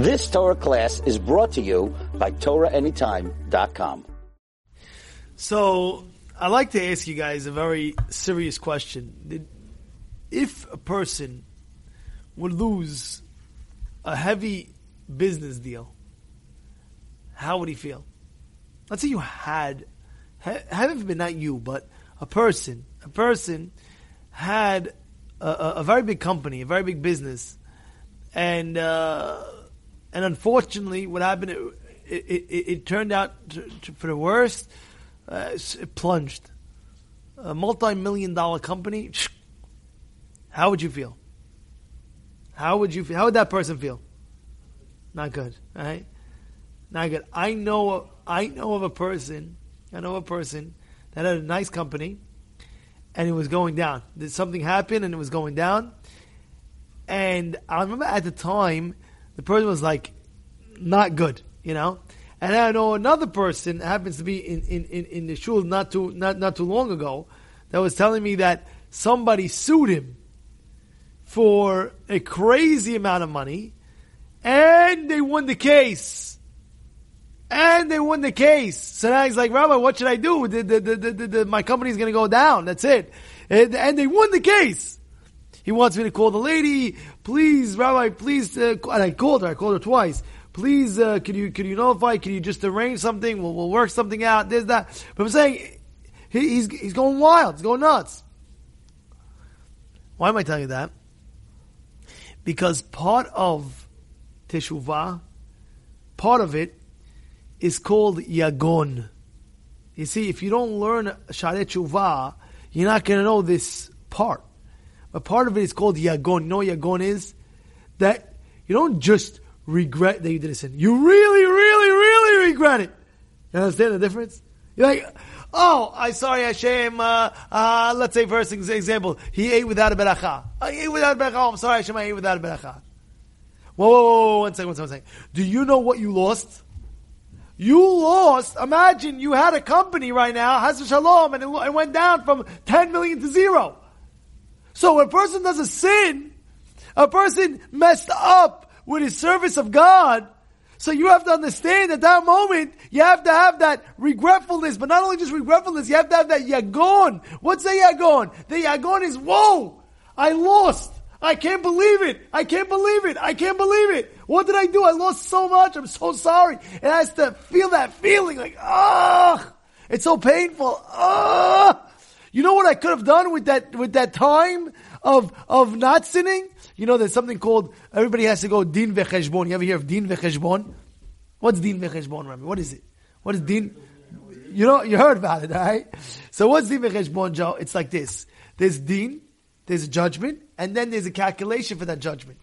This Torah class is brought to you by TorahAnytime.com. So, I'd like to ask you guys a very serious question. If a person would lose a heavy business deal, how would he feel? Let's say you had, haven't been not you, but a person, a person had a, a, a very big company, a very big business, and uh, and unfortunately, what happened? It, it, it, it turned out to, to, for the worst. Uh, it plunged. A multi-million dollar company. How would you feel? How would you feel? How would that person feel? Not good, right? Not good. I know. I know of a person. I know a person that had a nice company, and it was going down. Did something happen, and it was going down. And I remember at the time, the person was like, not good, you know. And I know another person happens to be in, in, in, in the shul not too not, not too long ago that was telling me that somebody sued him for a crazy amount of money, and they won the case. And they won the case. So now he's like, Rabbi, what should I do? The, the, the, my company's going to go down. That's it. And, and, they won the case. He wants me to call the lady. Please, Rabbi, please. Uh, and I called her. I called her twice. Please, uh, you could you notify? Can you just arrange something? We'll, we'll work something out. There's that. But I'm saying he, he's he's going wild. He's going nuts. Why am I telling you that? Because part of Teshuvah, part of it is called Yagon. You see, if you don't learn Shaare Teshuvah, you're not going to know this part. But part of it is called Yagon. You know Yagon is? That you don't just regret that you did a sin. You really, really, really regret it. You understand the difference? You're like, Oh, I sorry, Hashem. Uh, uh, let's say, first example, he ate without a beracha. I ate without a beracha. Oh, I'm sorry, Hashem. I ate without a beracha. Whoa, whoa, whoa, whoa, one second, one second, one second. Do you know what you lost? You lost. Imagine you had a company right now, Has Shalom, and it, it went down from 10 million to zero. So when a person does a sin, a person messed up with his service of God, so you have to understand at that moment, you have to have that regretfulness, but not only just regretfulness, you have to have that yagon. What's the yagon? The yagon is, whoa, I lost. I can't believe it. I can't believe it. I can't believe it. What did I do? I lost so much. I'm so sorry. It has to feel that feeling like, ah, it's so painful. Ah. You know what I could have done with that, with that time of, of not sinning? You know, there's something called, everybody has to go din vecheshbon. You ever hear of din vecheshbon? What's din vecheshbon, Rami? What is it? What is din? You know, you heard about it, right? So what's din vecheshbon, Joe? It's like this. There's din, there's a judgment, and then there's a calculation for that judgment.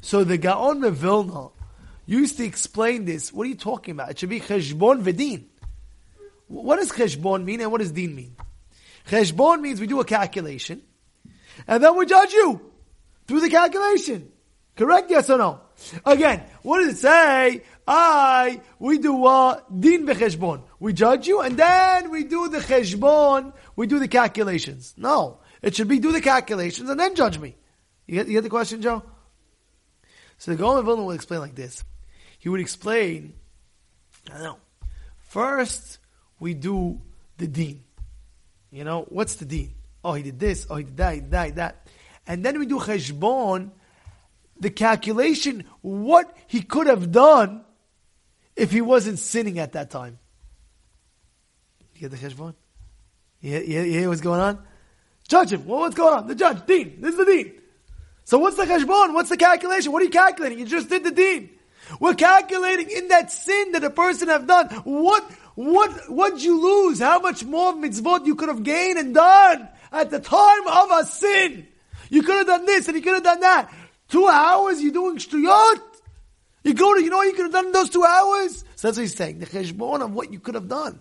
So the Gaon Mevilna used to explain this. What are you talking about? It should be cheshbon v'din. What does cheshbon mean and what does din mean? Cheshbon means we do a calculation, and then we judge you through the calculation. Correct? Yes or no? Again, what does it say? I, we do uh, din v'cheshbon. We judge you, and then we do the cheshbon, we do the calculations. No. It should be do the calculations and then judge me. You get, you get the question, Joe? So the Gaon Vilna will explain like this. He would explain, I don't know, first we do the din. You know, what's the din? Oh, he did this. Oh, he did that. He did that. He did that. And then we do cheshbon, the calculation, what he could have done if he wasn't sinning at that time. You get the cheshbon? You, you, you hear what's going on? Judge him. Well, what's going on? The judge. Din. This is the din. So what's the cheshbon? What's the calculation? What are you calculating? You just did the din. We're calculating in that sin that a person have done. What what, what'd you lose? How much more mitzvot you could have gained and done at the time of a sin? You could have done this and you could have done that. Two hours, you're doing shtuyot? You go to, you know what you could have done in those two hours? So that's what he's saying. The cheshbon of what you could have done.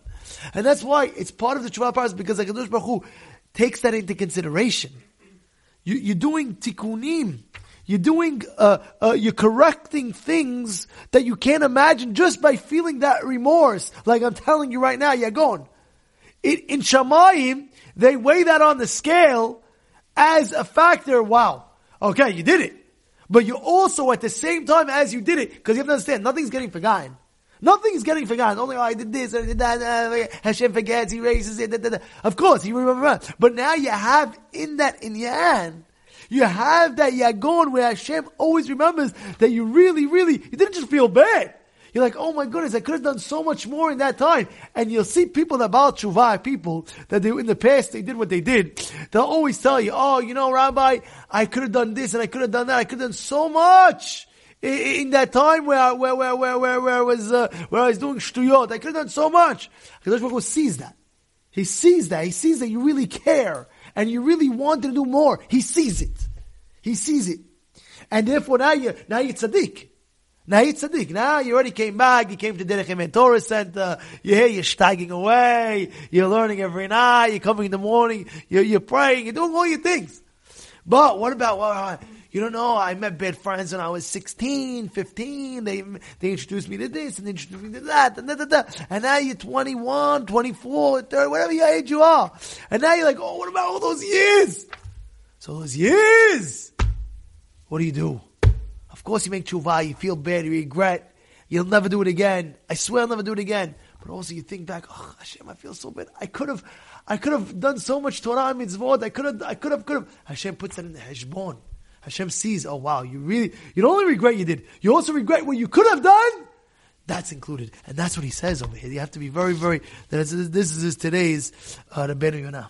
And that's why it's part of the Tshuva process because the Kadosh Baruch Hu takes that into consideration. You, you're doing tikkunim. You're doing, uh, uh, you're correcting things that you can't imagine just by feeling that remorse. Like I'm telling you right now, yagon. In, in Shamayim, they weigh that on the scale as a factor. Wow. Okay, you did it. But you also, at the same time as you did it, because you have to understand, nothing's getting forgotten. Nothing's getting forgotten. Only, oh, I did this, I did that, uh, Hashem forgets, he raises it, da, da, da. Of course, he remembers. But now you have in that, in your hand, you have that yagon where Hashem always remembers that you really, really, you didn't just feel bad. You're like, oh my goodness, I could have done so much more in that time. And you'll see people that about tshuva, people that they, in the past, they did what they did. They'll always tell you, oh, you know, Rabbi, I could have done this and I could have done that. I could have done so much. In, that time where, where, where, where, where, where I was, uh, where I was doing shtuyot, I could have done so much. Because Baruch sees that. He sees that. He sees that you really care and you really want to do more. He sees it. He sees it. And therefore now you now you're tzaddik. Now you're tzaddik. Now you already came back. You came to Derech Torah Center. You're here. You're shteiging away. You're learning every night. You're coming in the morning. You're, you're praying. You're doing all your things. But what about well, uh, you don't know, I met bad friends when I was 16, 15. They, they introduced me to this and they introduced me to that and da, da, da. And now you're 21, 24, 30, whatever your age you are. And now you're like, oh, what about all those years? So those years, what do you do? Of course you make tshuva, you feel bad, you regret. You'll never do it again. I swear I'll never do it again. But also you think back, oh Hashem, I feel so bad. I could have, I could have done so much Torah and mitzvot. I could have, I could have, could have. Hashem puts that in the heshbon. Hashem sees, oh wow, you really, you don't only regret you did, you also regret what you could have done. That's included. And that's what he says over here. You have to be very, very, this is today's, uh, the Ben Yonah.